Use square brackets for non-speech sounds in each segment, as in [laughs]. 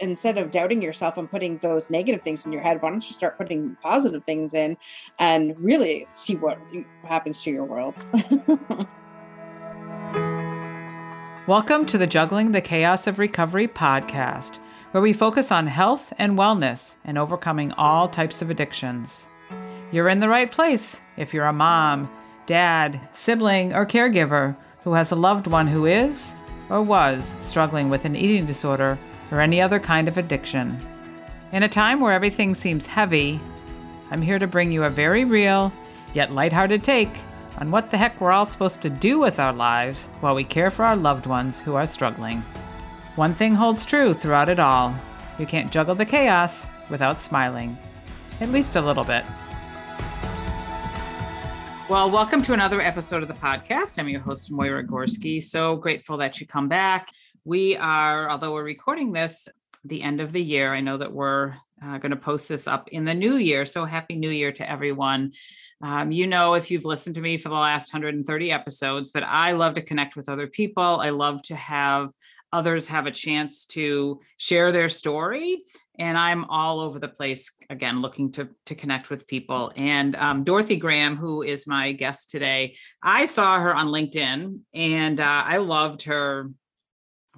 instead of doubting yourself and putting those negative things in your head, why don't you start putting positive things in and really see what happens to your world? [laughs] Welcome to the Juggling the Chaos of Recovery podcast, where we focus on health and wellness and overcoming all types of addictions. You're in the right place if you're a mom, dad, sibling, or caregiver who has a loved one who is or was struggling with an eating disorder or any other kind of addiction. In a time where everything seems heavy, I'm here to bring you a very real, yet lighthearted take on what the heck we're all supposed to do with our lives while we care for our loved ones who are struggling. One thing holds true throughout it all you can't juggle the chaos without smiling, at least a little bit. Well, welcome to another episode of the podcast. I'm your host, Moira Gorski. So grateful that you come back. We are, although we're recording this the end of the year, I know that we're uh, going to post this up in the new year. So happy new year to everyone. Um, you know, if you've listened to me for the last 130 episodes, that I love to connect with other people. I love to have others have a chance to share their story and i'm all over the place again looking to to connect with people and um, dorothy graham who is my guest today i saw her on linkedin and uh, i loved her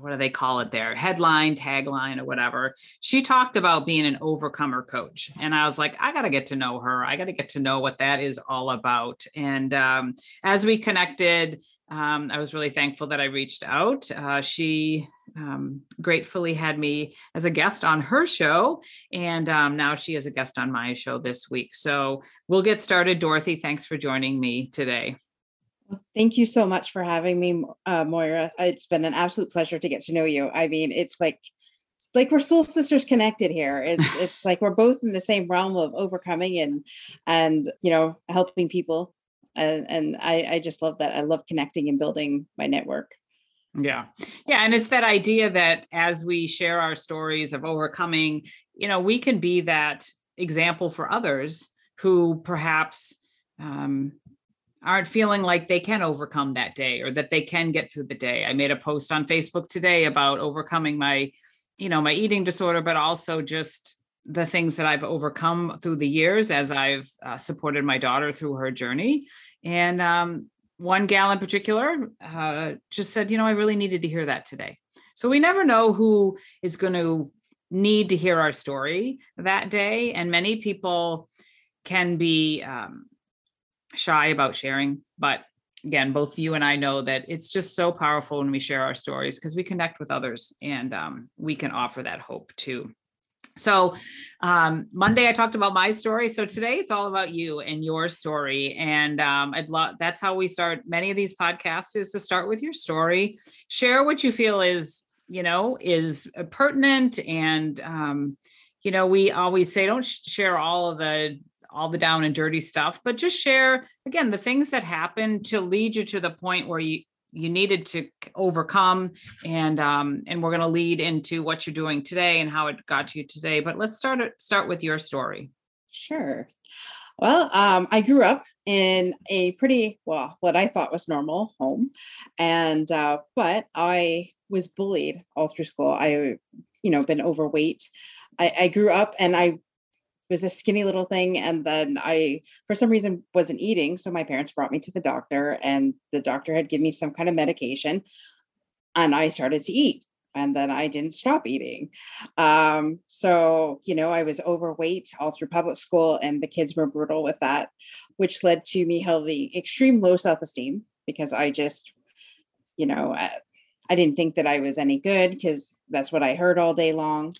what do they call it there headline tagline or whatever she talked about being an overcomer coach. And i was like i got to get to know her. I got to get to know what that is all about. And um, as we connected um, i was really thankful that i reached out. Uh, she um, gratefully had me as a guest on her show and um, now she is a guest on my show this week. So we'll get started. Dorothy thanks for joining me today Thank you so much for having me, uh, Moira. It's been an absolute pleasure to get to know you. I mean, it's like it's like we're soul sisters connected here. [laughs] It's it's like we're both in the same realm of overcoming and and you know helping people. And and I I just love that. I love connecting and building my network. Yeah. Yeah. And it's that idea that as we share our stories of overcoming, you know, we can be that example for others who perhaps um, aren't feeling like they can overcome that day or that they can get through the day. I made a post on Facebook today about overcoming my, you know, my eating disorder, but also just the things that I've overcome through the years as I've uh, supported my daughter through her journey. And um, one gal in particular uh, just said, you know, I really needed to hear that today. So we never know who is going to need to hear our story that day. And many people can be um, shy about sharing, but again, both you and I know that it's just so powerful when we share our stories because we connect with others and um, we can offer that hope too. So um, Monday I talked about my story. So today it's all about you and your story. And um, I'd love that's how we start many of these podcasts is to start with your story, share what you feel is you know is uh, pertinent and um, you know we always say don't share all of the all the down and dirty stuff, but just share again the things that happened to lead you to the point where you you needed to overcome and um, and we're going to lead into what you're doing today and how it got to you today but let's start start with your story. Sure. Well um, i grew up in a pretty well what i thought was normal home and uh, but i was bullied all through school. I you know been overweight. I, I grew up and i was a skinny little thing and then i for some reason wasn't eating so my parents brought me to the doctor and the doctor had given me some kind of medication and i started to eat and then i didn't stop eating. Um, so you know i was overweight all through public school and the kids were brutal with that which led to me having extreme low self-esteem because i just you know I, I didn't think that i was any good because that's what i heard all day long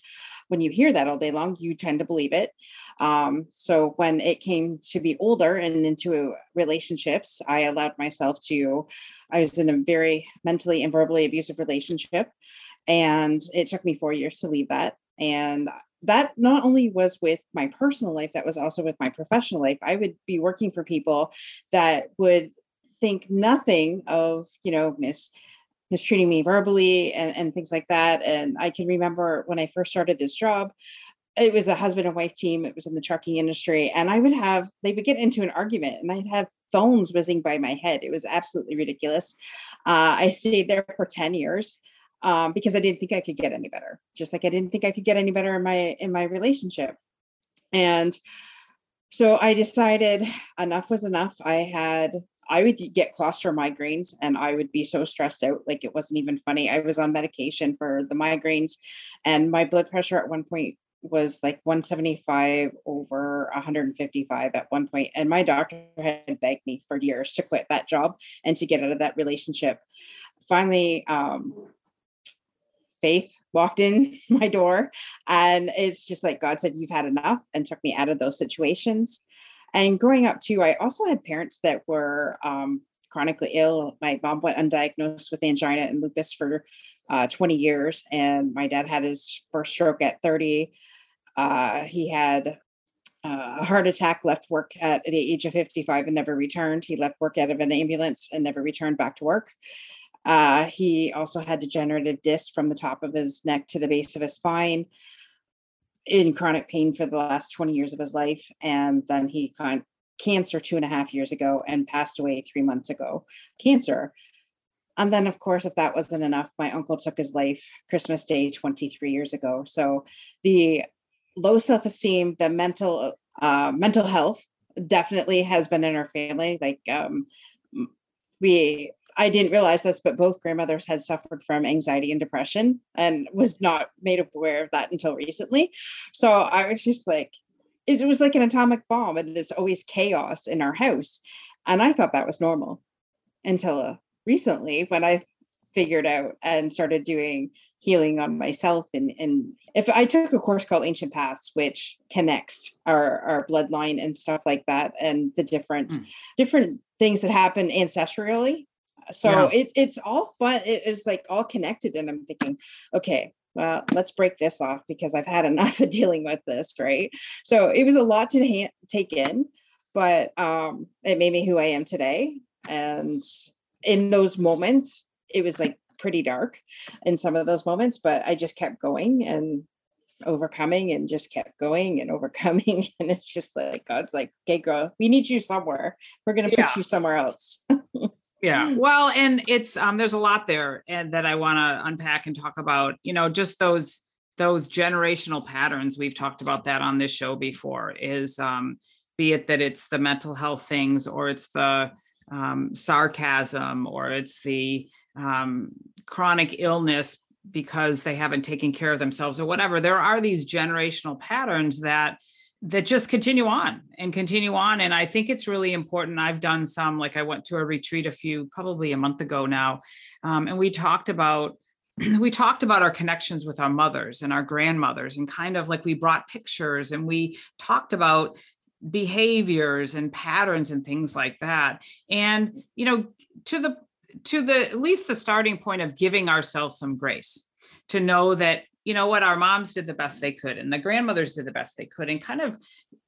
when you hear that all day long, you tend to believe it. Um, so when it came to be older and into relationships, I allowed myself to, I was in a very mentally and verbally abusive relationship. And it took me four years to leave that. And that not only was with my personal life, that was also with my professional life. I would be working for people that would think nothing of, you know, Miss mistreating me verbally and, and things like that. And I can remember when I first started this job, it was a husband and wife team. It was in the trucking industry. And I would have, they would get into an argument and I'd have phones whizzing by my head. It was absolutely ridiculous. Uh, I stayed there for 10 years. um, because I didn't think I could get any better. Just like I didn't think I could get any better in my in my relationship. And so I decided enough was enough. I had I would get cluster migraines and I would be so stressed out, like it wasn't even funny. I was on medication for the migraines, and my blood pressure at one point was like 175 over 155 at one point and my doctor had begged me for years to quit that job and to get out of that relationship finally um, faith walked in [laughs] my door and it's just like god said you've had enough and took me out of those situations and growing up too i also had parents that were um, chronically ill. My mom went undiagnosed with angina and lupus for uh, 20 years and my dad had his first stroke at 30 uh, he had uh, a heart attack left work at the age of 55 and never returned. He left work out of an ambulance and never returned back to work. Uh, he also had degenerative disc from the top of his neck to the base of his spine in chronic pain for the last 20 years of his life. And then he got cancer two and a half years ago and passed away three months ago. Cancer. And then, of course, if that wasn't enough, my uncle took his life Christmas Day 23 years ago. So the low self-esteem, the mental uh, mental health definitely has been in our family. Like um, we I didn't realize this, but both grandmothers had suffered from anxiety and depression and was not made aware of that until recently. So I was just like, it was like an atomic bomb and it's always chaos in our house. And I thought that was normal until uh, recently when I figured out and started doing healing on myself and and if I took a course called Ancient Paths, which connects our our bloodline and stuff like that, and the different mm. different things that happen ancestrally so yeah. it, it's all fun it is like all connected and i'm thinking okay well let's break this off because i've had enough [laughs] of dealing with this right? So it was a lot to ha- take in but um it made me who i am today and in those moments it was like pretty dark in some of those moments but i just kept going and overcoming and just kept going and overcoming [laughs] and it's just like god's like okay girl we need you somewhere. We're going to put you somewhere else [laughs] yeah. Well and it's um there's a lot there and that i want to unpack and talk about you know just those those generational patterns. We've talked about that on this show before is um be it that it's the mental health things or it's the um, sarcasm or it's the um, chronic illness because they haven't taken care of themselves or whatever. There are these generational patterns that that just continue on and continue on. And i think it's really important. I've done some like i went to a retreat a few probably a month ago now um, and we talked about [clears throat] we talked about our connections with our mothers and our grandmothers and kind of like we brought pictures and we talked about behaviors and patterns and things like that. And you know to the to the at least the starting point of giving ourselves some grace to know that you know what our moms did the best they could and the grandmothers did the best they could and kind of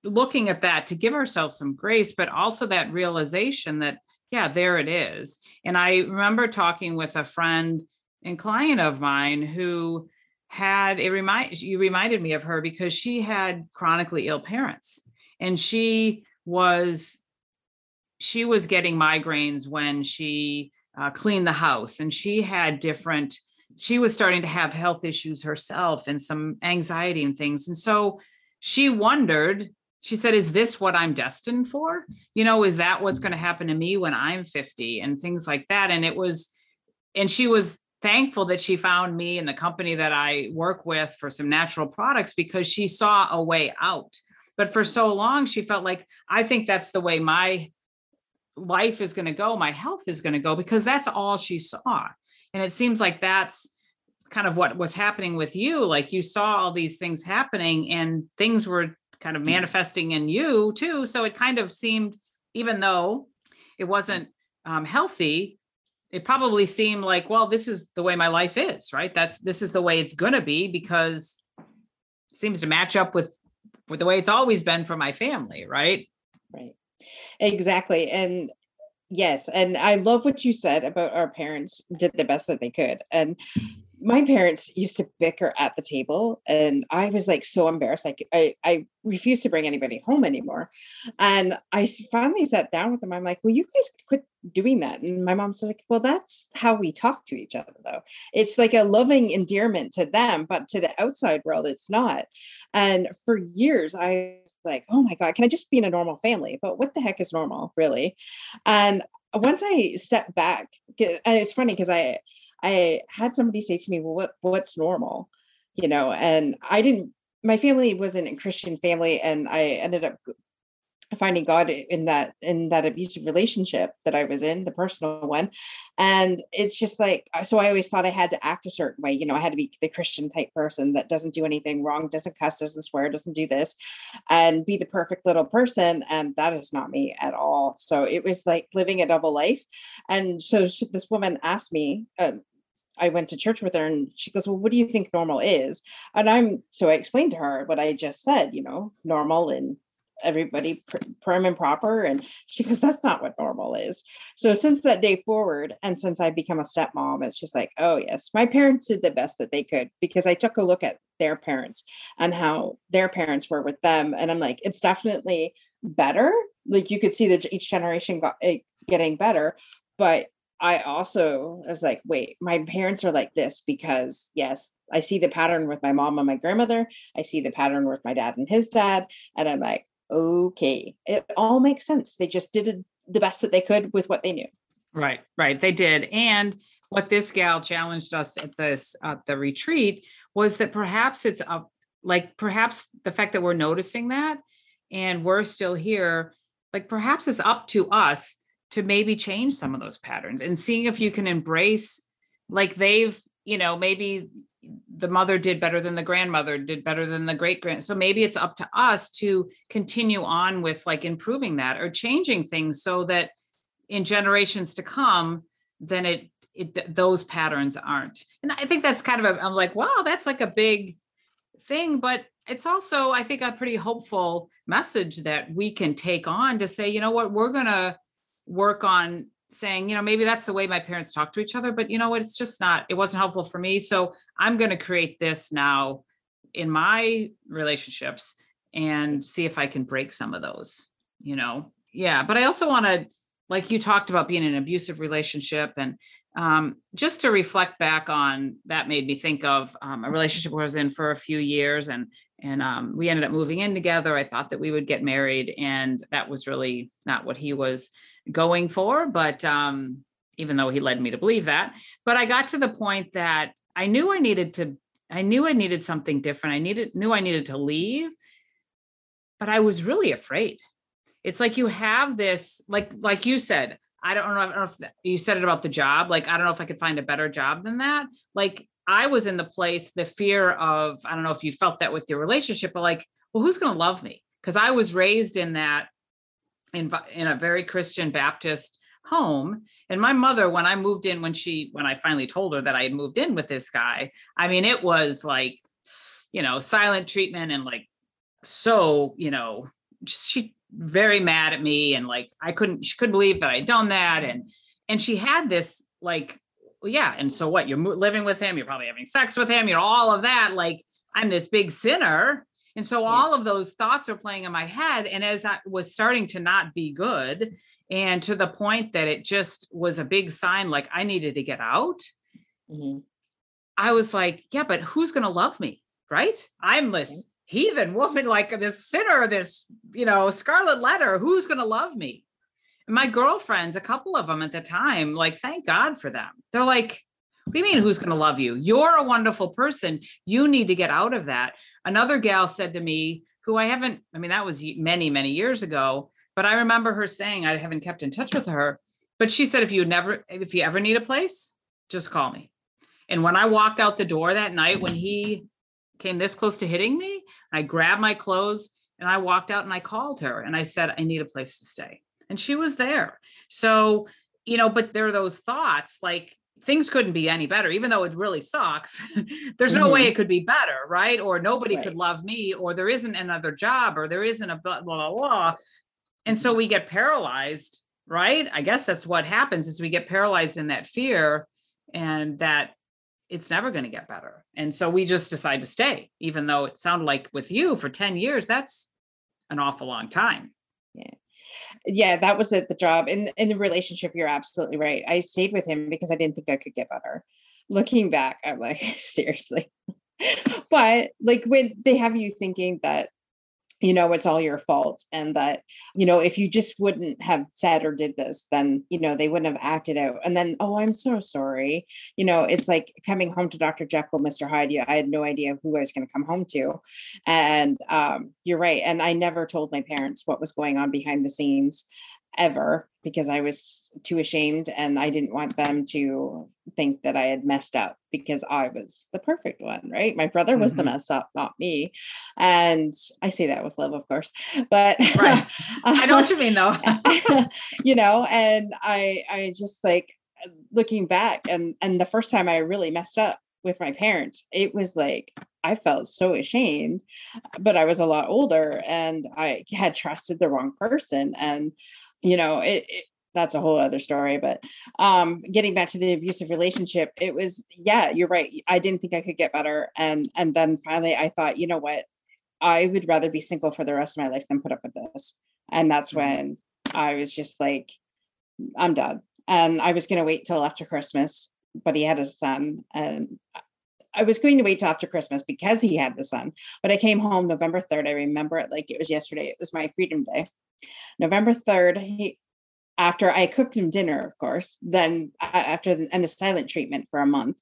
looking at that to give ourselves some grace but also that realization that yeah there it is. And i remember talking with a friend and client of mine who had it remind you reminded me of her because she had chronically ill parents and she was she was getting migraines when she uh, cleaned the house and she had different she was starting to have health issues herself and some anxiety and things. And so she wondered, she said, Is this what I'm destined for? You know, is that what's going to happen to me when I'm 50 and things like that? And it was, and she was thankful that she found me and the company that I work with for some natural products because she saw a way out. But for so long, she felt like, I think that's the way my life is going to go, my health is going to go, because that's all she saw. And it seems like that's kind of what was happening with you. Like you saw all these things happening and things were kind of manifesting in you too. So it kind of seemed, even though it wasn't um, healthy, it probably seemed like, well, this is the way my life is, right? That's this is the way it's gonna be because it seems to match up with with the way it's always been for my family, right? Right. Exactly. And yes and i love what you said about our parents did the best that they could and my parents used to bicker at the table and i was like so embarrassed like i i refused to bring anybody home anymore. And i finally sat down with them. I'm like well you guys quit doing that. And my mom says like well that's how we talk to each other though. It's like a loving endearment to them but to the outside world it's not. And for years i was like oh my god can i just be in a normal family? But what the heck is normal really? And once i stepped back and it's funny because i I had somebody say to me, "Well, what what's normal?" You know, and I didn't. My family wasn't a Christian family, and I ended up finding God in that in that abusive relationship that I was in, the personal one. And it's just like so I always thought I had to act a certain way. You know, I had to be the Christian type person that doesn't do anything wrong, doesn't cuss, doesn't swear, doesn't do this, and be the perfect little person. And that is not me at all. So it was like living a double life. And so this woman asked me, uh, I went to church with her and she goes, Well, what do you think normal is? And I'm so I explained to her what I just said, you know, normal and everybody prim and proper. And she goes, That's not what normal is. So since that day forward, and since I've become a stepmom, it's just like, Oh, yes, my parents did the best that they could because I took a look at their parents and how their parents were with them. And I'm like, It's definitely better. Like you could see that each generation got it's getting better, but I also was like, wait, my parents are like this because yes, I see the pattern with my mom and my grandmother. I see the pattern with my dad and his dad. And I'm like, okay, it all makes sense. They just did the best that they could with what they knew. Right, right. They did. And what this gal challenged us at this at the retreat was that perhaps it's up like perhaps the fact that we're noticing that and we're still here, like perhaps it's up to us to maybe change some of those patterns and seeing if you can embrace like they've you know maybe the mother did better than the grandmother did better than the great grand so maybe it's up to us to continue on with like improving that or changing things so that in generations to come then it it those patterns aren't. And i think that's kind of a, i'm like wow that's like a big thing but it's also i think a pretty hopeful message that we can take on to say you know what? We're going to work on saying, you know, maybe that's the way my parents talk to each other, but you know what? It's just not, it wasn't helpful for me. So I'm going to create this now in my relationships and see if I can break some of those, you know? Yeah. But I also want to, like you talked about being in an abusive relationship and um, just to reflect back on that made me think of um, a relationship I was in for a few years and and um, we ended up moving in together. I thought that we would get married, and that was really not what he was going for. But um, even though he led me to believe that, but I got to the point that I knew I needed to. I knew I needed something different. I needed knew I needed to leave, but I was really afraid. It's like you have this, like like you said. I don't know, I don't know if you said it about the job. Like I don't know if I could find a better job than that. Like I was in the place, the fear of, I don't know if you felt that with your relationship, but like, well, who's going to love me? Because I was raised in that, in, in a very Christian Baptist home. And my mother, when I moved in, when she, when I finally told her that I had moved in with this guy, I mean, it was like, you know, silent treatment and like, so, you know, she very mad at me and like, I couldn't, she couldn't believe that I'd done that. And, and she had this like well, yeah. And so what? You're living with him, you're probably having sex with him, you're all of that. Like, I'm this big sinner. And so all of those thoughts are playing in my head. And as I was starting to not be good, and to the point that it just was a big sign like I needed to get out, mm-hmm. I was like, yeah, but who's going to love me? Right? I'm this heathen woman, like this sinner, this, you know, scarlet letter. Who's going to love me? My girlfriends, a couple of them at the time, like, thank God for them. They're like, what do you mean who's going to love you? You're a wonderful person. You need to get out of that. Another gal said to me, who I haven't, I mean, that was many, many years ago, but I remember her saying, I haven't kept in touch with her, but she said, if you never, if you ever need a place, just call me. And when I walked out the door that night, when he came this close to hitting me, I grabbed my clothes and I walked out and I called her and I said, I need a place to stay and she was there. So, you know, but there are those thoughts like things couldn't be any better, even though it really sucks. [laughs] There's no mm-hmm. way it could be better, right? Or nobody right. could love me, or there isn't another job, or there isn't a blah, blah, blah. And so we get paralyzed, right? I guess that's what happens is we get paralyzed in that fear and that it's never going to get better. And so we just decide to stay, even though it sounded like with you for 10 years, that's an awful long time. Yeah. Yeah, that was the job. In in the relationship, you're absolutely right. I stayed with him because I didn't think I could get better. Looking back, I'm like, [laughs] seriously. but like when they have you thinking that you know it's all your fault and that you know if you just wouldn't have said or did this then you know they wouldn't have acted out. And then oh i'm so sorry. You know it's like coming home to dr jekyll mr hyde i had no idea who i was going to come home to. And um, you're right and i never told my parents what was going on behind the scenes ever because I was too ashamed and I didn't want them to think that I had messed up because I was the perfect one, right? My brother was mm-hmm. the mess up, not me. And I say that with love, of course. But right. [laughs] I know what you mean though. [laughs] you know, and I I just like looking back and and the first time I really messed up with my parents, it was like I felt so ashamed, but I was a lot older and I had trusted the wrong person. And you know, it, it that's a whole other story but um getting back to the abusive relationship it was yeah you're right i didn't think i could get better and and then finally i thought you know what i would rather be single for the rest of my life than put up with this and that's mm-hmm. when i was just like i'm done and i was going to wait till after christmas but he had a son and I was going to wait till after Christmas because he had the son, but I came home November 3rd. I remember it like it was yesterday. It was my freedom day. November 3rd, he, after I cooked him dinner, of course, then after the, and the silent treatment for a month.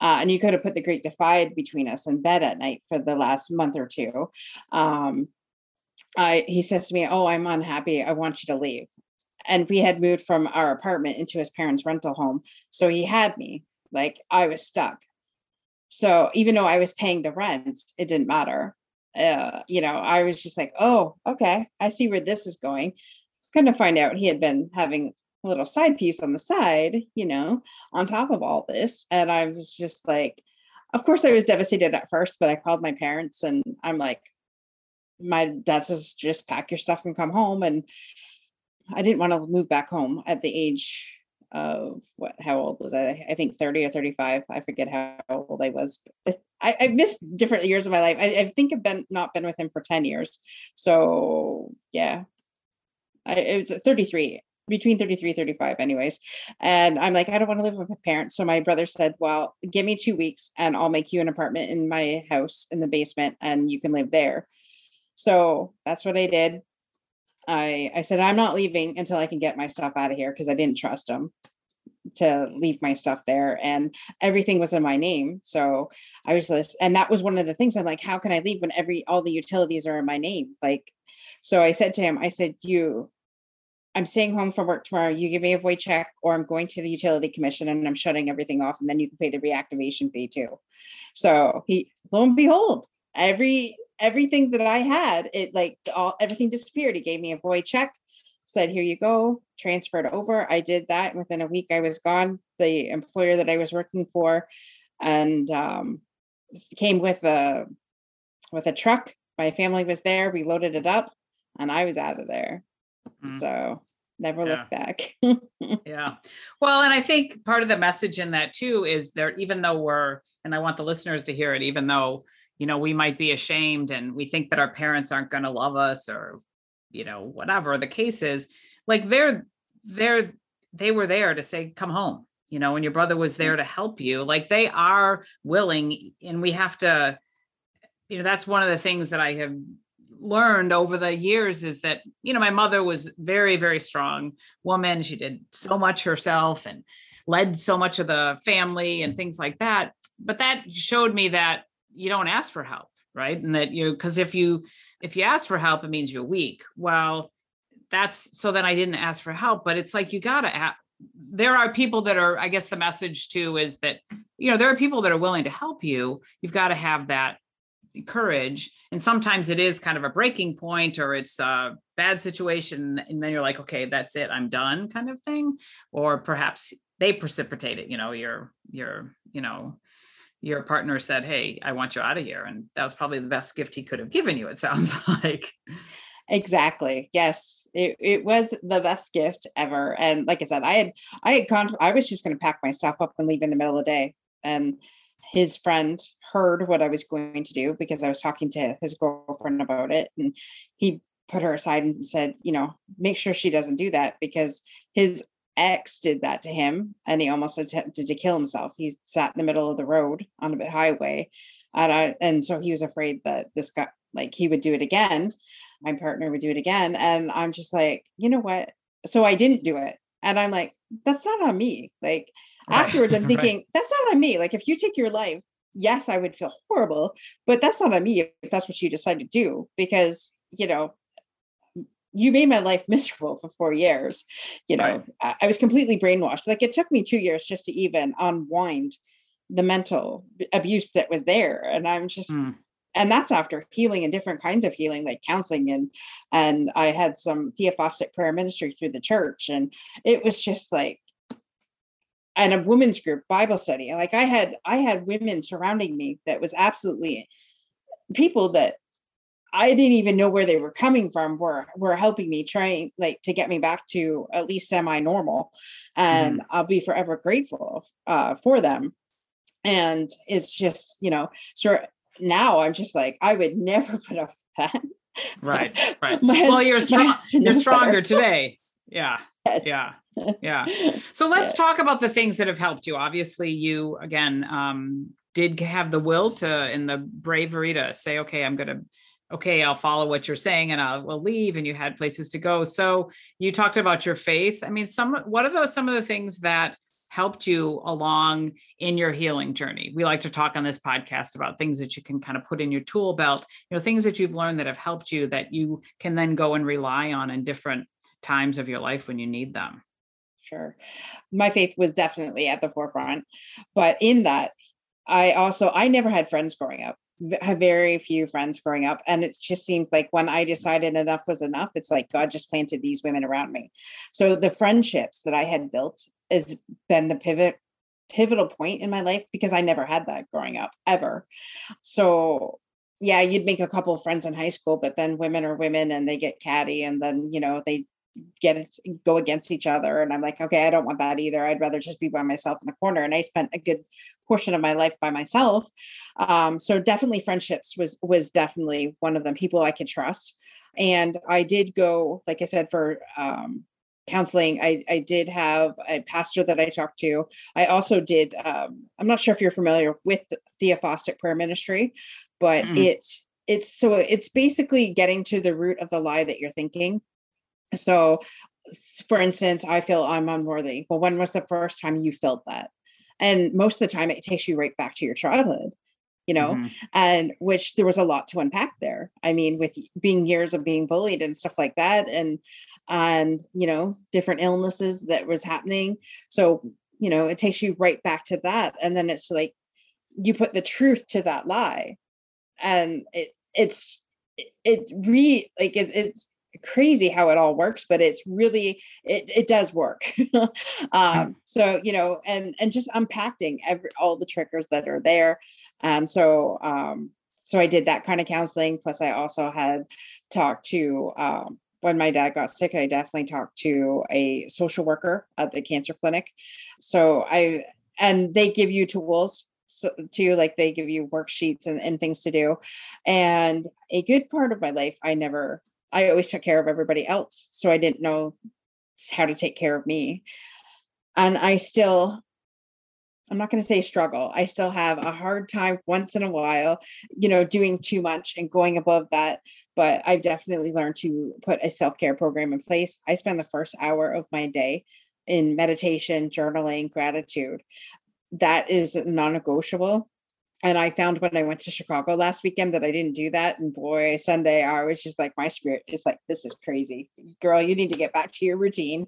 Uh, and you could have put the great divide between us in bed at night for the last month or two. Um, I, he says to me, Oh, I'm unhappy. I want you to leave. And we had moved from our apartment into his parents' rental home. So he had me like I was stuck. So even though I was paying the rent, it didn't matter uh, you know, I was just like, oh, okay, I see where this is going. Kind of find out he had been having a little side piece on the side, you know, on top of all this. And I was just like, of course, I was devastated at first, but I called my parents and I'm like, my dad says, just pack your stuff and come home. And I didn't want to move back home at the age of what how old was I? I think 30 or 35. I forget how old I was. I, I missed different years of my life. I, I, think I've been not been with him for 10 years. So yeah. I it was 33, between 33 35 anyways. And I'm like, I don't want to live with my parents. So my brother said, Well, give me two weeks and I'll make you an apartment in my house in the basement and you can live there. So that's what I did. I I said I'm not leaving until I can get my stuff out of here because I didn't trust him to leave my stuff there and everything was in my name so i was this and that was one of the things i'm like how can i leave when every all the utilities are in my name? Like so i said to him i said you i'm staying home from work tomorrow you give me a void check or i'm going to the utility commission and i'm shutting everything off and then you can pay the reactivation fee too. So he lo and behold every everything that I had, it like all everything disappeared. He gave me a void check, said, Here you go, transferred over. I did that. Within a week, I was gone. The employer that I was working for and um, came with a with a truck. My family was there. We loaded it up and I was out of there. Mm-hmm. So never yeah. look back. [laughs] yeah. Well, and I think part of the message in that too is there, even though we're, and I want the listeners to hear it, even though you know we might be ashamed and we think that our parents aren't going to love us or you know whatever the case is like they're they're they were there to say come home you know and your brother was mm-hmm. there to help you like they are willing and we have to you know that's one of the things that i have learned over the years is that you know my mother was very very strong woman she did so much herself and led so much of the family and things like that but that showed me that you don't ask for help right? And that you because if you if you ask for help it means you're weak. Well that's so then i didn't ask for help but it's like you gotta ask there are people that are i guess the message too is that you know there are people that are willing to help you. You've got to have that courage. And sometimes it is kind of a breaking point or it's a bad situation and then you're like okay that's it i'm done kind of thing. Or perhaps they precipitate it you know you're you're you know your partner said, Hey, I want you out of here. And that was probably the best gift he could have given you, it sounds [laughs] like. Exactly. Yes. It, it was the best gift ever. And like I said, I had, I had gone, I was just going to pack my stuff up and leave in the middle of the day. and his friend heard what I was going to do because I was talking to his girlfriend about it. And he put her aside and said, you know, make sure she doesn't do that because his ex did that to him and he almost attempted to kill himself. He sat in the middle of the road on a highway. And, I, and so he was afraid that this guy, like he would do it again. My partner would do it again. And I'm just like, you know what? So I didn't do it. And I'm like, that's not on me. Like right. afterwards, I'm [laughs] thinking, right. that's not on me. Like if you take your life, yes, I would feel horrible, but that's not on me if that's what you decide to do. Because, you know, you made my life [laughs] miserable for four years. You know, right. I, I was completely brainwashed. Like it took me two years just to even unwind the mental abuse that was there. And I'm just mm and that's after healing and different kinds of healing like counseling and and i had some theophostic prayer ministry through the church and it was just like and a women's group bible study like i had i had women surrounding me that was absolutely people that i didn't even know where they were coming from were were helping me trying like to get me back to at least semi normal and mm i'll be forever grateful uh, for them and it's just you know sure now I'm just like, I would never [laughs] put up with that. Right, [laughs] right. well, you're strong, [laughs] you're stronger today. Yeah. Yes. Yeah. Yeah. So let's yeah. talk about the things that have helped you. Obviously, you again um, did have the will to and the bravery to say, okay, I'm gonna okay, I'll follow what you're saying and I will leave. And you had places to go. So you talked about your faith. I mean, some what are those some of the things that helped you along in your healing journey. We like to talk on this podcast about things that you can kind of put in your tool belt, you know, things that you've learned that have helped you that you can then go and rely on in different times of your life when you need them. Sure. My faith was definitely at the forefront, but in that I also I never had friends growing up. Have very few friends growing up and it just seemed like when i decided enough was enough it's like god just planted these women around me so the friendships that i had built has been the pivot pivotal point in my life because I never had that growing up ever. So yeah, you'd make a couple of friends in high school, but then women are women and they get catty and then, you know, they get it go against each other and i'm like okay i don't want that either. I'd rather just be by myself in the corner and i spent a good portion of my life by myself. Um, so definitely friendships was was definitely one of them people i could trust. And i did go like i said for um, counseling I, I did have a pastor that i talked to. I also did um, i'm not sure if you're familiar with the theophostic prayer ministry but mm. it's it's so it's basically getting to the root of the lie that you're thinking so for instance i feel i'm unworthy. Well when was the first time you felt that? And most of the time it takes you right back to your childhood you know? Mm-hmm. and which there was a lot to unpack there. I mean with being years of being bullied and stuff like that and and you know different illnesses that was happening. So you know it takes you right back to that. And then it's like you put the truth to that lie. And it it's it, re like it, it's crazy how it all works but it's really it, it does work. [laughs] Um mm. so you know and and just unpacking every all the triggers that are there. And so um so i did that kind of counseling plus i also had talked to um when my dad got sick i definitely talked to a social worker at the cancer clinic. So i and they give you tools so, to like they give you worksheets and, and things to do. And a good part of my life i never I always took care of everybody else. So I didn't know how to take care of me. And I still, I'm not going to say struggle. I still have a hard time once in a while, you know, doing too much and going above that. But I've definitely learned to put a self care program in place. I spend the first hour of my day in meditation, journaling, gratitude. That is non negotiable and I found when I went to Chicago last weekend that I didn't do that. And boy, Sunday I was just like, my spirit is like, this is crazy, girl. You need to get back to your routine.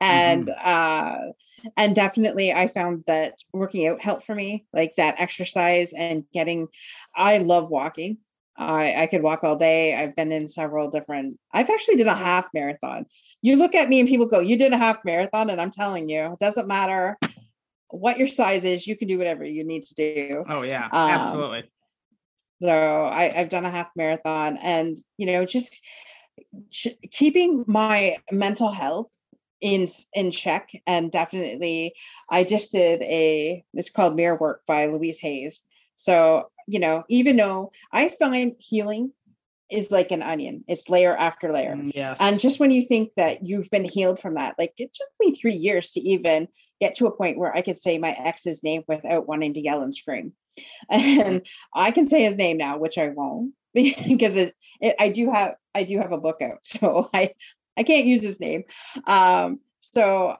And mm-hmm. uh, and definitely I found that working out helped for me, like that exercise and getting. I love walking. I, I could walk all day. I've been in several different. I've actually did a half marathon. You look at me and people go, "You did a half marathon," and I'm telling you, it doesn't matter what your size is, you can do whatever you need to do. Oh yeah, um, absolutely. So I, I've done a half marathon, and you know, just ch- keeping my mental health in in check and definitely i just did a it's called mirror work by louise hayes so you know even though i find healing is like an onion it's layer after layer Mm, Yes. and just when you think that you've been healed from that like it took me three years to even get to a point where i could say my ex's name without wanting to yell and scream [laughs] and i can say his name now which i won't [laughs] because it, it i do have i do have a book out [laughs] so i I can't use his name. Um, so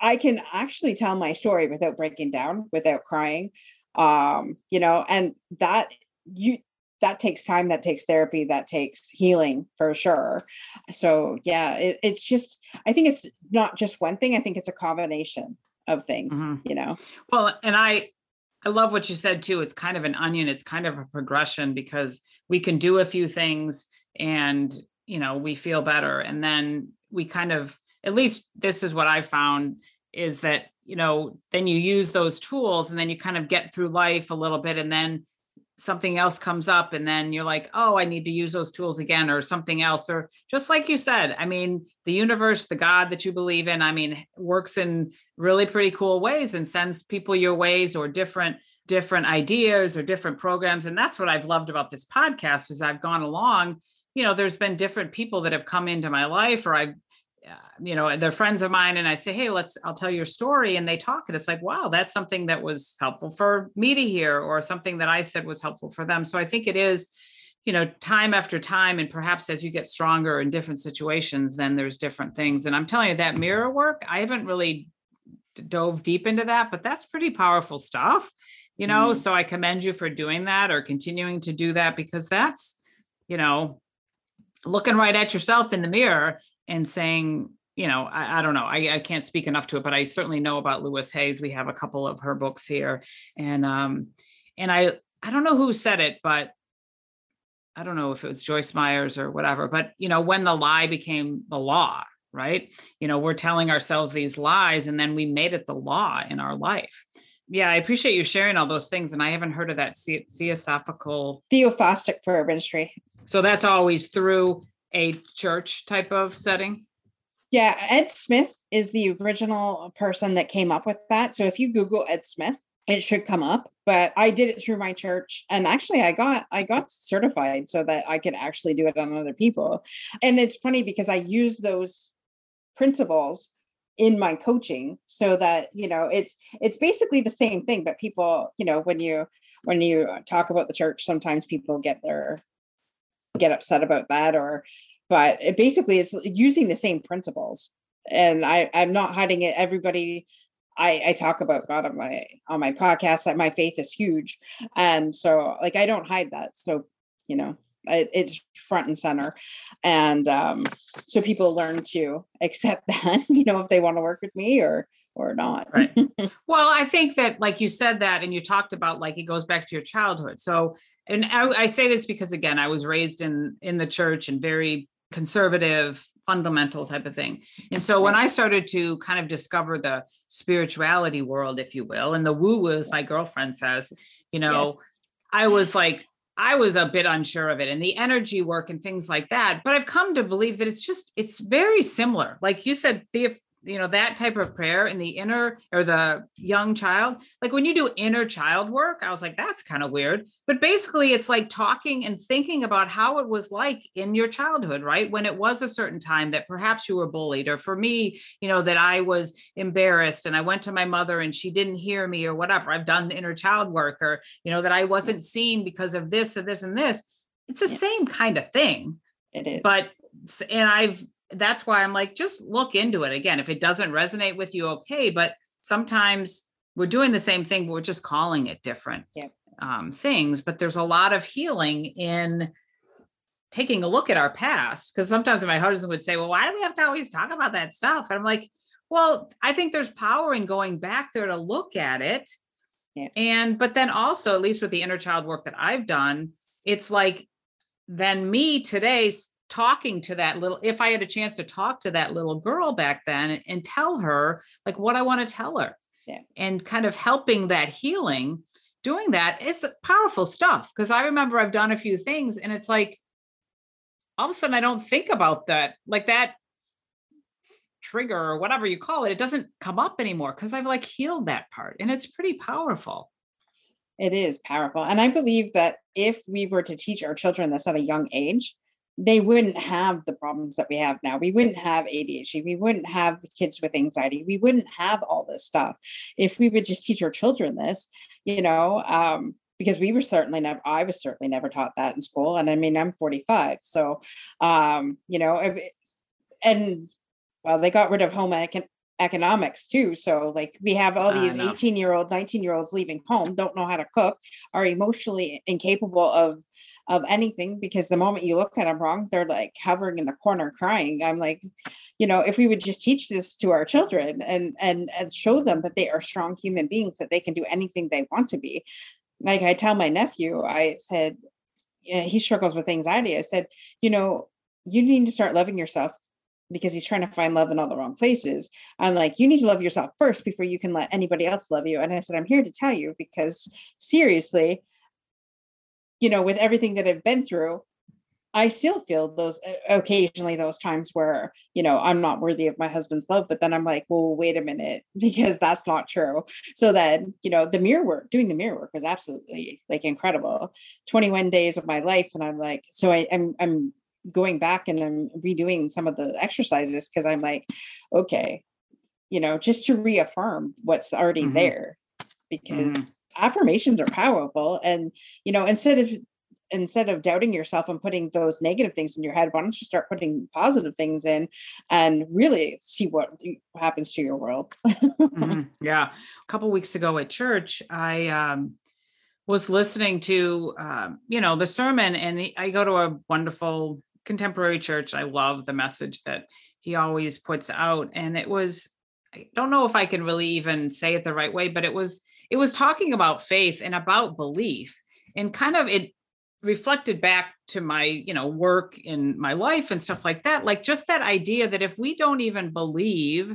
I can actually tell my story without breaking down, without crying. Um, you know, and that you that takes time, that takes therapy, that takes healing for sure. So yeah, it, it's just I think it's not just one thing. I think it's a combination of things, Mhm. you know. Well, and I I love what you said too. It's kind of an onion. It's kind of a progression because we can do a few things and you know we feel better and then we kind of at least this is what I found is that you know then you use those tools and then you kind of get through life a little bit and then something else comes up and then you're like oh i need to use those tools again or something else or just like you said i mean the universe the god that you believe in i mean works in really pretty cool ways and sends people your ways or different different ideas or different programs and that's what i've loved about this podcast is i've gone along you know there's been different people that have come into my life or i've you know they're friends of mine and i say hey let's i'll tell your story and they talk and it's like wow that's something that was helpful for me to hear or something that i said was helpful for them. So i think it is you know time after time and perhaps as you get stronger in different situations then there's different things. And i'm telling you that mirror work i haven't really dove deep into that but that's pretty powerful stuff you know? Mhm. so i commend you for doing that or continuing to do that because that's you know looking right at yourself in the mirror and saying you know i, I don't know I, I can't speak enough to it but i certainly know about louise hayes. We have a couple of her books here. And um and i i don't know who said it but i don't know if it was joyce myers or whatever but you know when the lie became the law right? You know we're telling ourselves these lies and then we made it the law in our life. Yeah i appreciate you sharing all those things and i haven't heard of that theosophical Theophostic prayer ministry. so that's always through a church type of setting Yeah, Ed Smith is the original person that came up with that. So if you Google Ed Smith, it should come up. But I did it through my church, and actually, I got I got certified so that I could actually do it on other people. And it's funny because I use those principles in my coaching so that you know it's it's basically the same thing but people you know when you when you talk about the church sometimes people get their get upset about that or but it basically is using the same principles. And i i'm not hiding it. Everybody i i talk about god on my on my podcast that my faith is huge. And so like i don't hide that. So you know it, it's front and center. And um so people learn to [laughs] accept that you know if they want to work with me or or not Right. [laughs] Well, I think that, like you said that, and you talked about like it goes back to your childhood. So, and I, I say this because again, I was raised in in the church and very conservative, fundamental type of thing. And so when I started to kind of discover the spirituality world, if you will, and the woo woo, as my girlfriend says, you know, I was like. I was a bit unsure of it and the energy work and things like that. But I've come to believe that it's just, it's very similar. Like you said, the you know that type of prayer in the inner or the young child like when you do inner child work i was like that's kind of weird. But basically it's like talking and thinking about how it was like in your childhood right? When it was a certain time that perhaps you were bullied or for me you know that i was embarrassed and i went to my mother and she didn't hear me or whatever. I've done inner child work or you know that i wasn't seen because of this and this and this. It's the Yeah. same kind of thing it is. but and i've that's why i'm like just look into it. Again if it doesn't resonate with you okay but sometimes we're doing the same thing but we're just calling it different Yep. um, things but there's a lot of healing in taking a look at our past because sometimes my husband would say well why do we have to always talk about that stuff? And i'm like well i think there's power in going back there to look at it. And but then also at least with the inner child work that i've done it's like then me today talking to that little if i had a chance to talk to that little girl back then and tell her like what i want to tell her Yeah. and kind of helping that healing doing that is powerful stuff because i remember i've done a few things and it's like all of a sudden i don't think about that like that trigger or whatever you call it, it doesn't come up anymore because I've like healed that part and it's pretty powerful. It is powerful. And I believe that if we were to teach our children this at a young age, they wouldn't have the problems that we have now. We wouldn't have ADHD. We wouldn't have kids with anxiety. We wouldn't have all this stuff if we would just teach our children this, you know, um, because we were certainly never, I was certainly never taught that in school. And I mean, I'm 45. So, um, you know, and well, they got rid of home econ- economics too. So like we have all these 18 year old, 19 year olds leaving home, don't know how to cook, are emotionally incapable of of anything because the moment you look at them wrong, they're like hovering in the corner crying. I'm like, you know, if we would just teach this to our children and and and show them that they are strong human beings, that they can do anything they want to be. Like I tell my nephew, I said, yeah, he struggles with anxiety. I said, you know, you need to start loving yourself because he's trying to find love in all the wrong places. I'm like, you need to love yourself first before you can let anybody else love you. And I said, I'm here to tell you because seriously, you know, with everything that I've been through, I still feel those occasionally those times where, you know, I'm not worthy of my husband's love, but then I'm like, well, wait a minute, [laughs] because that's not true. So then, you know, the mirror work, doing the mirror work was absolutely like incredible. 21 days of my life. And I'm like, so I, I'm I'm going back and I'm redoing some of the exercises because I'm like, okay, you know, just to reaffirm what's already mm-hmm. there because mm-hmm. Affirmations are powerful. And, you know, instead of instead of doubting yourself and putting those negative things in your head, why don't you start putting positive things in and really see what happens to your world? [laughs] mm-hmm. Yeah. A couple weeks ago at church, I um was listening to um, you know the sermon and i go to a wonderful contemporary church. I love the message that he always puts out. And it was, I don't know if I can really even say it the right way, but it was, it was talking about faith and about belief and kind of it reflected back to my, you know, work in my life and stuff like that. Like just that idea that if we don't even believe,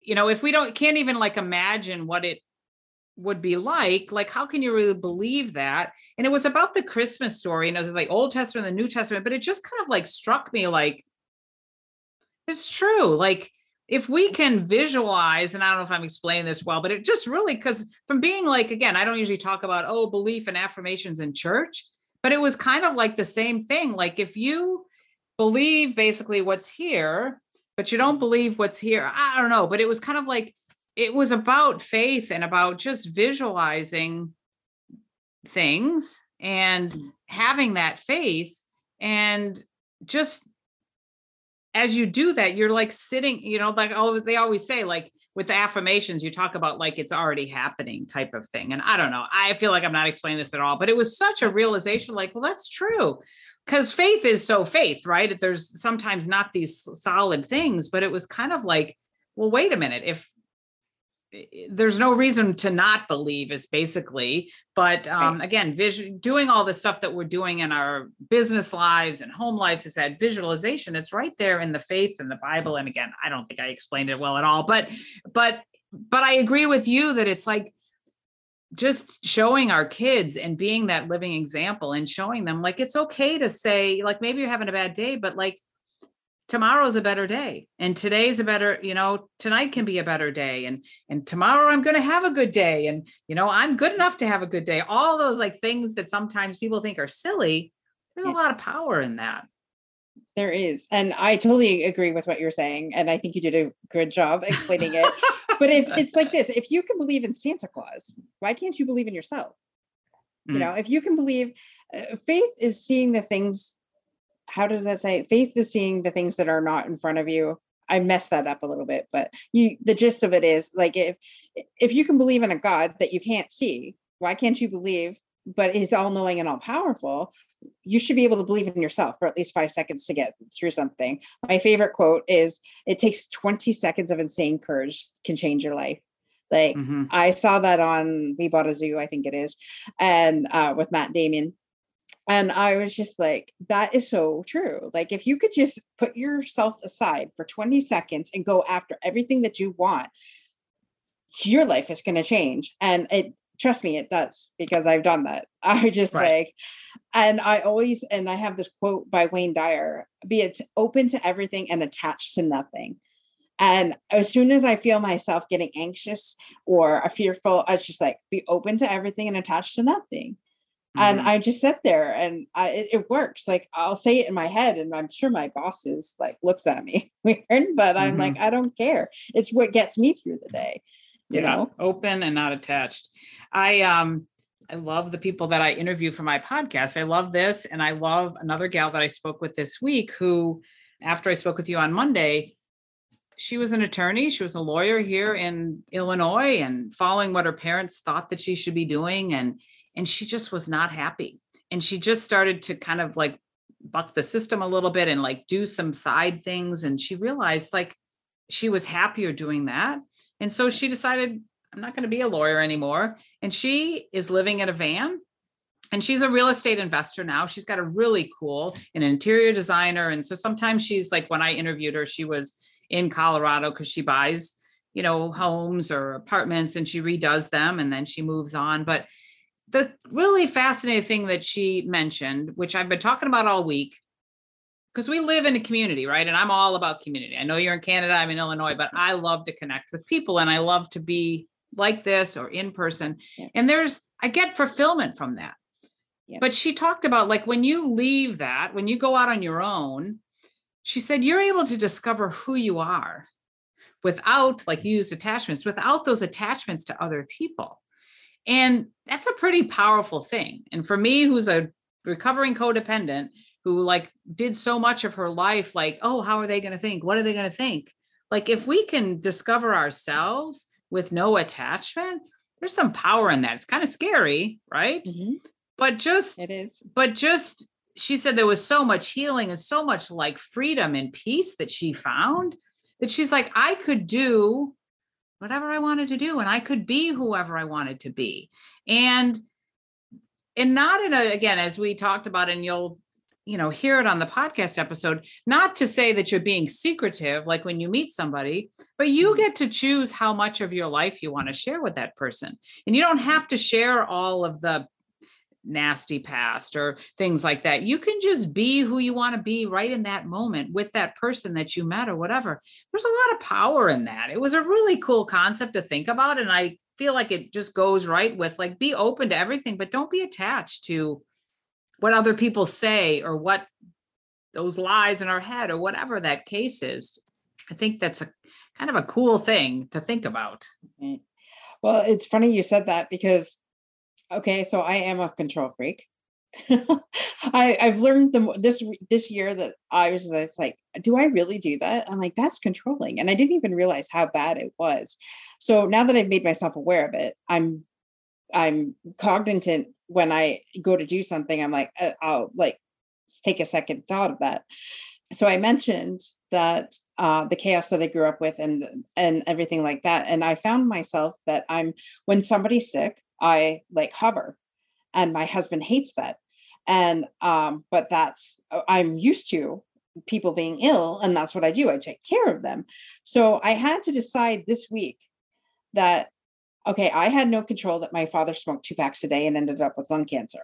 you know, if we don't can't even like imagine what it would be like like how can you really believe that and it was about the christmas story and it was like old testament and the new testament but it just kind of like struck me like it's true like if we can visualize and i don't know if i'm explaining this well but it just really because from being like again i don't usually talk about oh belief and affirmations in church but it was kind of like the same thing. Like if you believe basically what's here but you don't believe what's here i don't know but it was kind of like it was about faith and about just visualizing things and having that faith and just as you do that you're like sitting you know like oh they always say like with the affirmations you talk about like it's already happening type of thing and i don't know i feel like i'm not explaining this at all but it was such a realization like well that's true because faith is so faith right? There's sometimes not these solid things but it was kind of like well wait a minute if there's no reason to not believe is basically but um, right. again vision doing all the stuff that we're doing in our business lives and home lives is that visualization it's right there in the faith and the bible and again i don't think i explained it well at all but but but i agree with you that it's like just showing our kids and being that living example and showing them like it's okay to say like maybe you're having a bad day but like tomorrow's a better day and today's a better you know tonight can be a better day and and tomorrow i'm going to have a good day and you know i'm good enough to have a good day all those like things that sometimes people think are silly there's yeah. a lot of power in that there is and i totally agree with what you're saying and i think you did a good job explaining it [laughs] but if it's like this if you can believe in santa claus why can't you believe in yourself mm. you know if you can believe uh, faith is seeing the things how does that say? Faith is seeing the things that are not in front of you. I messed that up a little bit, but you the gist of it is like if if you can believe in a God that you can't see, why can't you believe but he's all knowing and all powerful, you should be able to believe in yourself for at least five seconds to get through something. My favorite quote is it takes 20 seconds of insane courage can change your life. Like mm-hmm. I saw that on We Bought a Zoo, I think it is, and uh, with Matt Damon and I was just like, that is so true. Like, if you could just put yourself aside for 20 seconds and go after everything that you want, your life is going to change. And it, trust me, it does because I've done that. [laughs] I just right. like, and I always, and I have this quote by Wayne Dyer be it open to everything and attached to nothing. And as soon as I feel myself getting anxious or a fearful, I was just like, be open to everything and attached to nothing. And Mhm. I just sit there and I, it, it works. Like I'll say it in my head, and I'm sure my boss is like looks at me [laughs] weird, but I'm like, I don't care. It's what gets me through the day. You yeah, know? open and not attached. I um I love the people that I interview for my podcast. I love this and I love another gal that I spoke with this week who after I spoke with you on Monday, she was an attorney, she was a lawyer here in Illinois and following what her parents thought that she should be doing and and she just was not happy. And she just started to kind of like buck the system a little bit and like do some side things and she realized like she was happier doing that and so she decided, I'm not going to be a lawyer anymore. And she is living in a van and she's a real estate investor now. She's got a really cool an interior designer. And so sometimes she's like, when I interviewed her, she was in Colorado because she buys, you know, homes or apartments and she redoes them and then she moves on. But the really fascinating thing that she mentioned, which I've been talking about all week, because we live in a community, right? And I'm all about community. I know you're in Canada, I'm in Illinois, but I love to connect with people and I love to be like this or in person. Yeah. And there's, I get fulfillment from that. Yeah. But she talked about like when you leave that, when you go out on your own, she said you're able to discover who you are without, like you used attachments, without those attachments to other people. And that's a pretty powerful thing. And for me, who's a recovering codependent, who like did so much of her life like oh how are they going to think what are they going to think like if we can discover ourselves with no attachment there's some power in that it's kind of scary right Mhm. but just It is. but just she said there was so much healing and so much like freedom and peace that she found that she's like i could do whatever i wanted to do and i could be whoever i wanted to be and and not in a again as we talked about and you'll you know hear it on the podcast episode not to say that you're being secretive like when you meet somebody but you Mhm. get to choose how much of your life you want to share with that person and you don't have to share all of the nasty past or things like that. You can just be who you want to be right in that moment with that person that you met or whatever. There's a lot of power in that. It was a really cool concept to think about and i feel like it just goes right with like be open to everything but don't be attached to what other people say or what those lies in our head or whatever that case is. I think that's a kind of a cool thing to think about. Well, it's funny you said that because, okay, so I am a control freak. [laughs] I I've learned the this this year that I was just like, do I really do that? I'm like, that's controlling, and I didn't even realize how bad it was. So now that I've made myself aware of it, I'm I'm cognizant when I go to do something. I'm like, uh, I'll like take a second thought of that. So I mentioned that uh, the chaos that I grew up with and and everything like that, and I found myself that I'm when somebody's sick, I like hover, and my husband hates that, and um, but that's uh, I'm used to people being ill, and that's what I do. I take care of them. So I had to decide this week that okay, I had no control that my father smoked two packs a day and ended up with lung cancer.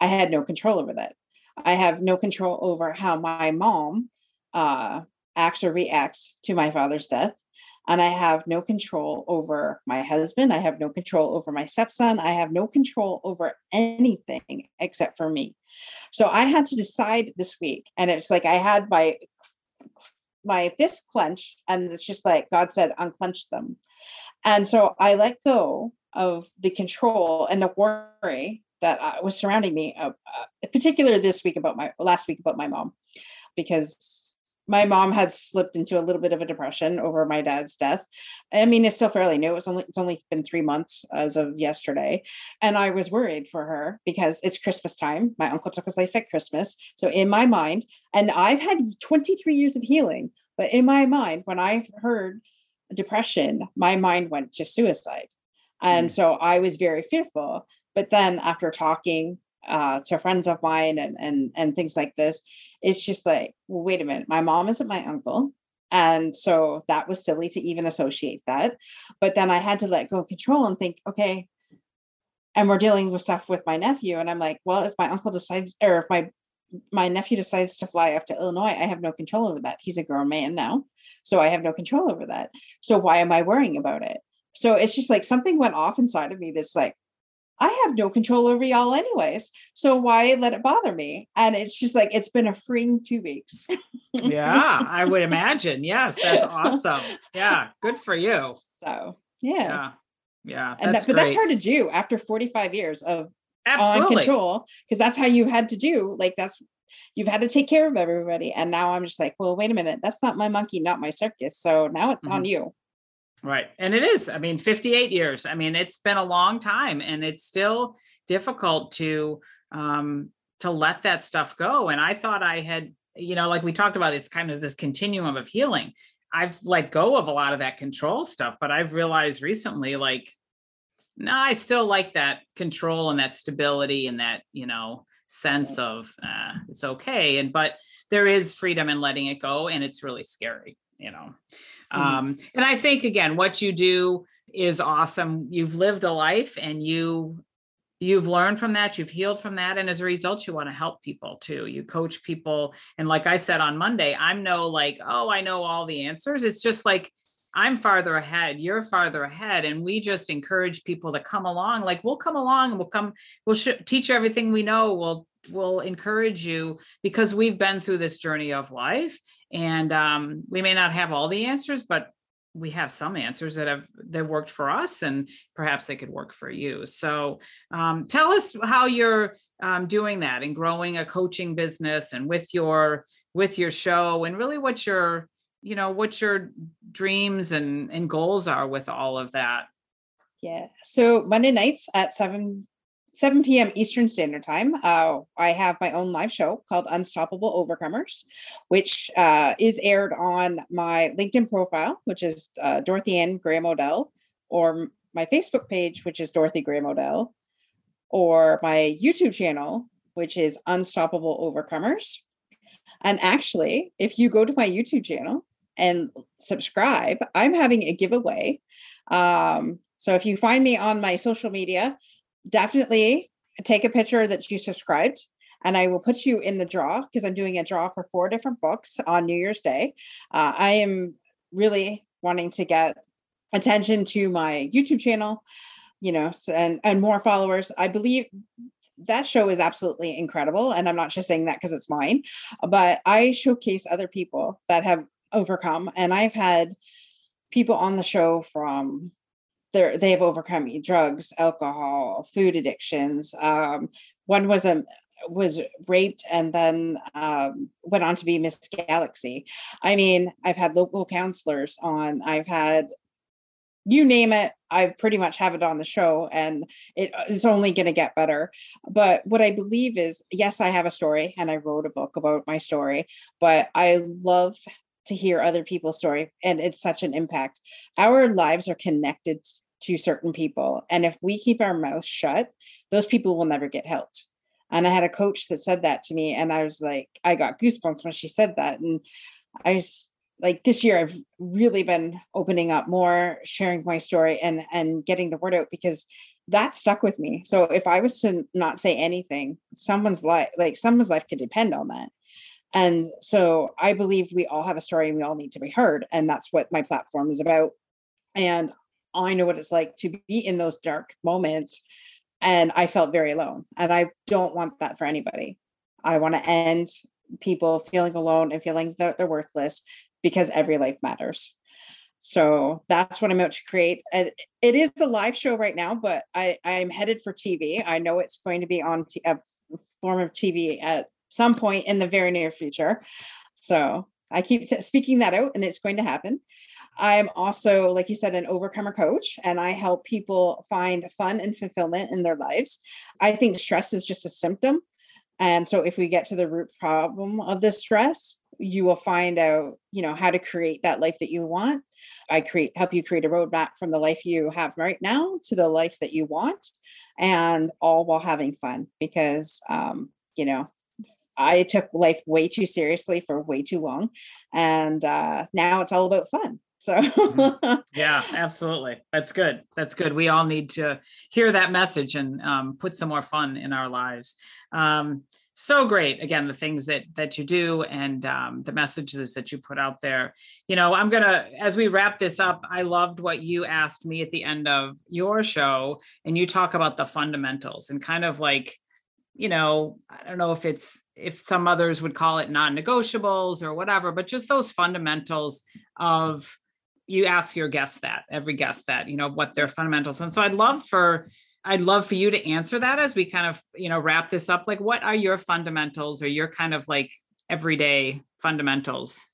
I had no control over that. I have no control over how my mom uh, acts or reacts to my father's death. And I have no control over my husband. I have no control over my stepson. I have no control over anything except for me. So I had to decide this week. And it's like I had my my fist clenched, and it's just like God said, unclench them. And so I let go of the control and the worry that uh, was surrounding me, uh, uh, particularly this week about my last week about my mom, because my mom had slipped into a little bit of a depression over my dad's death. I mean, it's still fairly new. It's only it's only been three months as of yesterday, and I was worried for her because it's Christmas time. My uncle took his life at Christmas, so in my mind, and I've had 23 years of healing, but in my mind, when I heard depression, my mind went to suicide. And Mm. so I was very fearful. But then after talking uh, to friends of mine and, and, and things like this, it's just like, well, wait a minute, my mom isn't my uncle. And so that was silly to even associate that. But then I had to let go of control and think, okay, and we're dealing with stuff with my nephew. And I'm like, well, if my uncle decides, or if my my nephew decides to fly up to Illinois, I have no control over that. He's a grown man now. So I have no control over that. So why am I worrying about it? So it's just like something went off inside of me that's like, I have no control over y'all anyways. So why let it bother me? And it's just like it's been a freeing two weeks. [laughs] yeah, I would imagine. Yes, that's awesome. Yeah, good for you. So yeah. Yeah. Yeah. And that's that, but great. that's hard to do after 45 years of on control because that's how you had to do like that's you've had to take care of everybody and now i'm just like well wait a minute that's not my monkey not my circus so now it's on mm-hmm. you Right. And it is, I mean, 58 years. I mean, it's been a long time and it's still difficult to um to let that stuff go. And I thought I had, you know, like we talked about, it's kind of this continuum of healing. I've let go of a lot of that control stuff, but I've realized recently, like, no, I still like that control and that stability and that, you know, sense of uh, it's okay. And but there is freedom in letting it go, and it's really scary, you know. Mhm. Um, and I think again, what you do is awesome. You've lived a life and you you've learned from that, you've healed from that. And as a result, you want to help people too. You coach people. And like I said on Monday, I'm no like, oh, I know all the answers. It's just like I'm farther ahead, you're farther ahead. And we just encourage people to come along. Like we'll come along and we'll come, we'll sh- teach everything we know. We'll we'll encourage you because we've been through this journey of life and um, we may not have all the answers but we have some answers that have that worked for us and perhaps they could work for you. So um, tell us how you're um, doing that and growing a coaching business and with your with your show and really what your you know what your dreams and and goals are with all of that. Yeah. So monday nights at 7 7 p.m eastern standard time uh, i have my own live show called unstoppable overcomers which uh, is aired on my linkedin profile which is uh, dorothy ann graham odell or my facebook page which is dorothy graham odell or my youtube channel which is unstoppable overcomers. And actually if you go to my youtube channel and subscribe i'm having a giveaway. Um, so if you find me on my social media definitely take a picture that you subscribed and I will put you in the draw because I'm doing a draw for four different books on New Year's Day. Uh, I am really wanting to get attention to my YouTube channel, you know, and and more followers. I believe that show is absolutely incredible, and I'm not just saying that because it's mine, but I showcase other people that have overcome, and I've had people on the show from they're they have overcome drugs, alcohol, food addictions. Um, one was a was raped and then um, went on to be Miss Galaxy. I mean, I've had local counselors on. I've had you name it. I pretty much have it on the show, and it is only going to get better. But what I believe is, yes, I have a story, and I wrote a book about my story. But I love to hear other people's story and it's such an impact. Our lives are connected to certain people and if we keep our mouth shut those people will never get helped. And i had a coach that said that to me and i was like i got goosebumps when she said that and i was like this year i've really been opening up more sharing my story and and getting the word out because that stuck with me. So if i was to not say anything someone's life like someone's life could depend on that and so I believe we all have a story and we all need to be heard. And that's what my platform is about. And I know what it's like to be in those dark moments. And I felt very alone. And I don't want that for anybody. I want to end people feeling alone and feeling that they're worthless because every life matters. So that's what I'm out to create. And it is a live show right now, but I, I'm headed for TV. I know it's going to be on t- a form of TV at some point in the very near future. So I keep t- speaking that out and it's going to happen. I'm also, like you said, an overcomer coach, and I help people find fun and fulfillment in their lives. I think stress is just a symptom. And so if we get to the root problem of the stress, you will find out, you know, how to create that life that you want. I create help you create a roadmap from the life you have right now to the life that you want, and all while having fun because um, you know, I took life way too seriously for way too long. And uh, now it's all about fun. So [laughs] Yeah, absolutely. That's good. That's good. We all need to hear that message and um, put some more fun in our lives. Um, so great again the things that that you do and um, the messages that you put out there you know i'm gonna as we wrap this up i loved what you asked me at the end of your show and you talk about the fundamentals and kind of like you know i don't know if it's if some others would call it non-negotiables or whatever but just those fundamentals of you ask your guests that every guest that you know what their fundamentals and so i'd love for I'd love for you to answer that as we kind of, you know, wrap this up. Like, what are your fundamentals or your kind of like everyday fundamentals?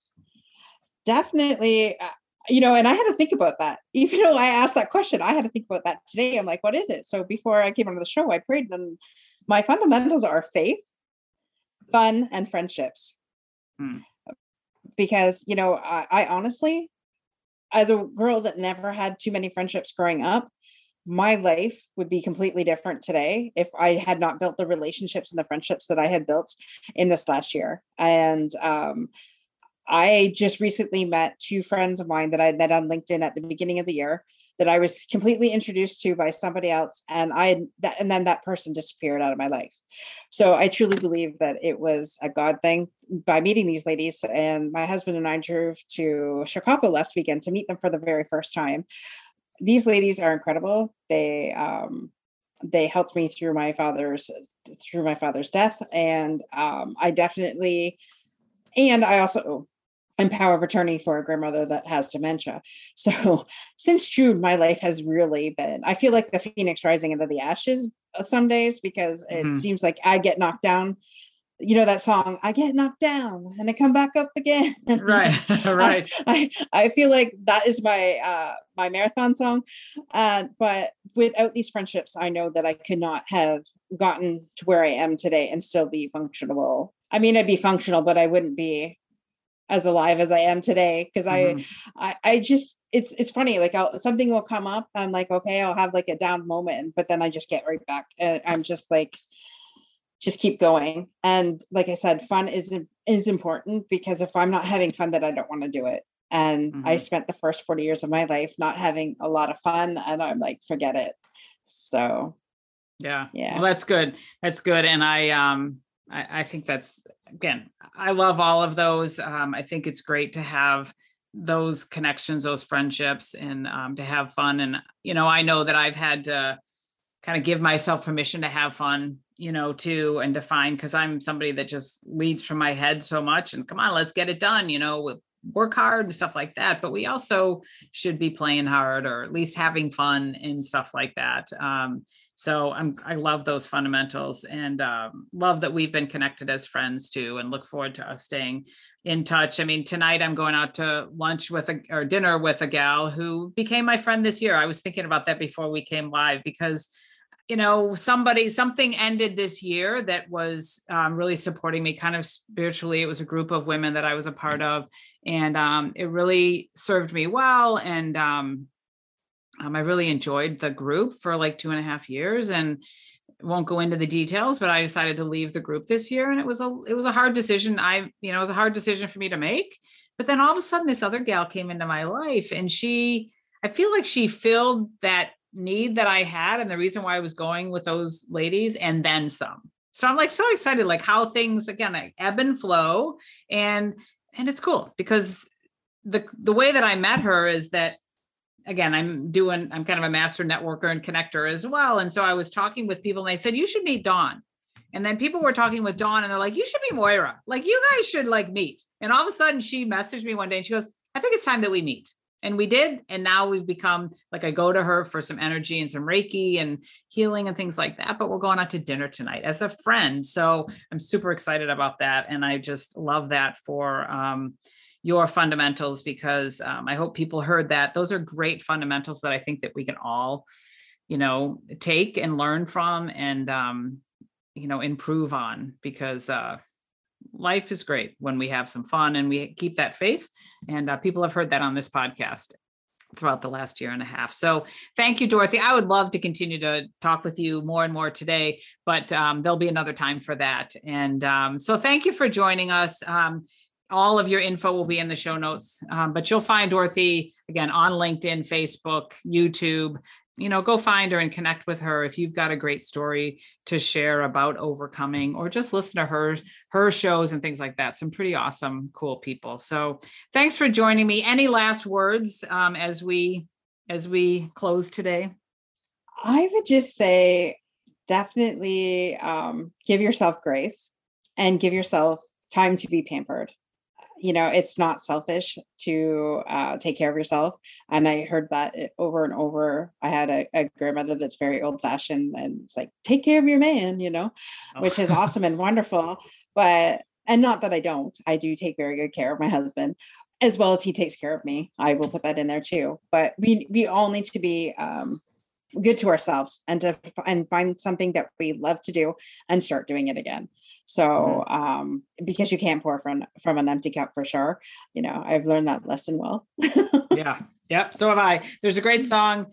Definitely. Uh, you know, and I had to think about that. [laughs] Even though I asked that question, I had to think about that today. I'm like, what is it? So before I came onto the show, I prayed, and my fundamentals are faith, fun, and friendships. Hmm. Because, you know, I, I honestly, as a girl that never had too many friendships growing up, my life would be completely different today if I had not built the relationships and the friendships that I had built in this last year. And um, I just recently met two friends of mine that I had met on LinkedIn at the beginning of the year that I was completely introduced to by somebody else, and I that and then that person disappeared out of my life. So I truly believe that it was a God thing by meeting these ladies. And my husband and I drove to Chicago last weekend to meet them for the very first time these ladies are incredible. They um, they helped me through my father's through my father's death, and um, I definitely and I also I'm power of attorney for a grandmother that has dementia. [laughs] So since June, my life has really been, I feel like the phoenix rising into the ashes uh, some days because it mm-hmm. seems like I get knocked down. You know that song i get knocked down and i come back up again. Right [laughs] [laughs] right. I, I, I feel like that is my uh my marathon song. Uh, but without these friendships i know that i could not have gotten to where i am today and still be functional i mean i'd be functional but i wouldn't be as alive as i am today because mm-hmm. I, I i just it's it's funny like I'll, something will come up i'm like okay i'll have like a down moment but then i just get right back and i'm just like just keep going. And like I said, fun is is important because if I'm not having fun, then I don't want to do it. And mm-hmm. I spent the first 40 years of my life not having a lot of fun, and I'm like, forget it. So yeah. Yeah. Well, that's good. That's good. And I um I, I think that's again, I love all of those. Um, I think it's great to have those connections, those friendships, and um, to have fun. And you know, I know that I've had to kind of give myself permission to have fun you know, too, and define because I'm somebody that just leads from my head so much and come on, let's get it done, you know, work hard and stuff like that. But we also should be playing hard or at least having fun and stuff like that. Um, so I'm I love those fundamentals and um, love that we've been connected as friends too, and look forward to us staying in touch. I mean, tonight I'm going out to lunch with a or dinner with a gal who became my friend this year. I was thinking about that before we came live because you know somebody something ended this year that was um, really supporting me kind of spiritually it was a group of women that i was a part of and um, it really served me well and um, um, i really enjoyed the group for like two and a half years and won't go into the details but i decided to leave the group this year and it was a it was a hard decision i you know it was a hard decision for me to make but then all of a sudden this other gal came into my life and she i feel like she filled that need that I had and the reason why I was going with those ladies and then some. So I'm like so excited, like how things again like ebb and flow. And and it's cool because the the way that I met her is that again, I'm doing, I'm kind of a master networker and connector as well. And so I was talking with people and they said, you should meet Dawn. And then people were talking with Dawn and they're like, you should be Moira. Like you guys should like meet. And all of a sudden she messaged me one day and she goes, I think it's time that we meet and we did and now we've become like i go to her for some energy and some reiki and healing and things like that but we're going out to dinner tonight as a friend so i'm super excited about that and i just love that for um, your fundamentals because um, i hope people heard that those are great fundamentals that i think that we can all you know take and learn from and um, you know improve on because uh, life is great when we have some fun and we keep that faith. And uh, people have heard that on this podcast throughout the last year and a half. So thank you, Dorothy. I would love to continue to talk with you more and more today, but um, there'll be another time for that. And um, so thank you for joining us. Um, all of your info will be in the show notes. Um, but you'll find Dorothy again on LinkedIn, Facebook, YouTube. You know, go find her and connect with her if you've got a great story to share about overcoming, or just listen to her her shows and things like that. Some pretty awesome, cool people. So, thanks for joining me. Any last words um, as we as we close today? I would just say, definitely um, give yourself grace and give yourself time to be pampered you know it's not selfish to uh, take care of yourself and i heard that over and over. I had a, a grandmother that's very old fashioned and it's like take care of your man you know oh. which is awesome and wonderful but and not that i don't. I do take very good care of my husband as well as he takes care of me. I will put that in there too but we we all need to be um, good to ourselves and to and find something that we love to do and start doing it again. So mm-hmm. um because you can't pour from from an empty cup for sure you know i've learned that lesson well. [laughs] Yeah. Yep. So have i. There's a great song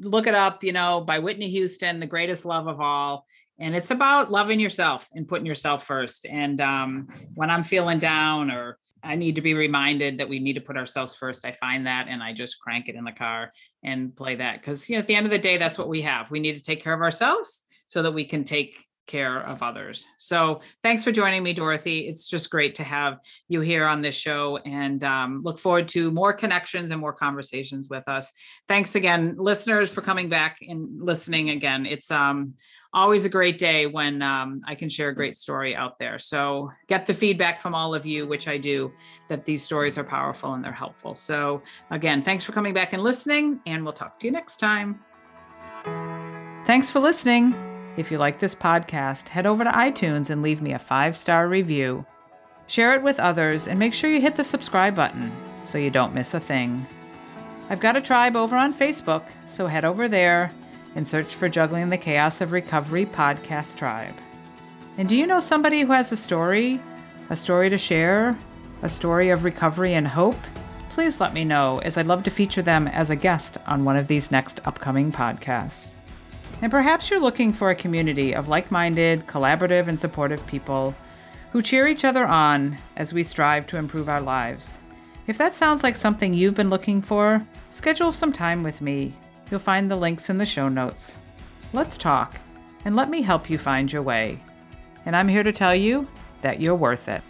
look it up you know by whitney houston the greatest love of all and it's about loving yourself and putting yourself first and um when i'm feeling down or I need to be reminded that we need to put ourselves first. I find that and I just crank it in the car and play that because you know at the end of the day that's what we have. We need to take care of ourselves so that we can take care of others. So thanks for joining me, Dorothy. It's just great to have you here on this show and um, look forward to more connections and more conversations with us. Thanks again, listeners, for coming back and listening again. It's um, always a great day when um, I can share a great story out there. So get the feedback from all of you, which I do, that these stories are powerful and they're helpful. So again, thanks for coming back and listening, and we'll talk to you next time. Thanks for listening. If you like this podcast, head over to iTunes and leave me a five star review. Share it with others and make sure you hit the subscribe button so you don't miss a thing. I've got a tribe over on Facebook, so head over there and search for Juggling the Chaos of Recovery Podcast Tribe. And do you know somebody who has a story, a story to share, a story of recovery and hope? Please let me know, as I'd love to feature them as a guest on one of these next upcoming podcasts. And perhaps you're looking for a community of like minded, collaborative, and supportive people who cheer each other on as we strive to improve our lives. If that sounds like something you've been looking for, schedule some time with me You'll find the links in the show notes. Let's talk, and let me help you find your way. And I'm here to tell you that you're worth it.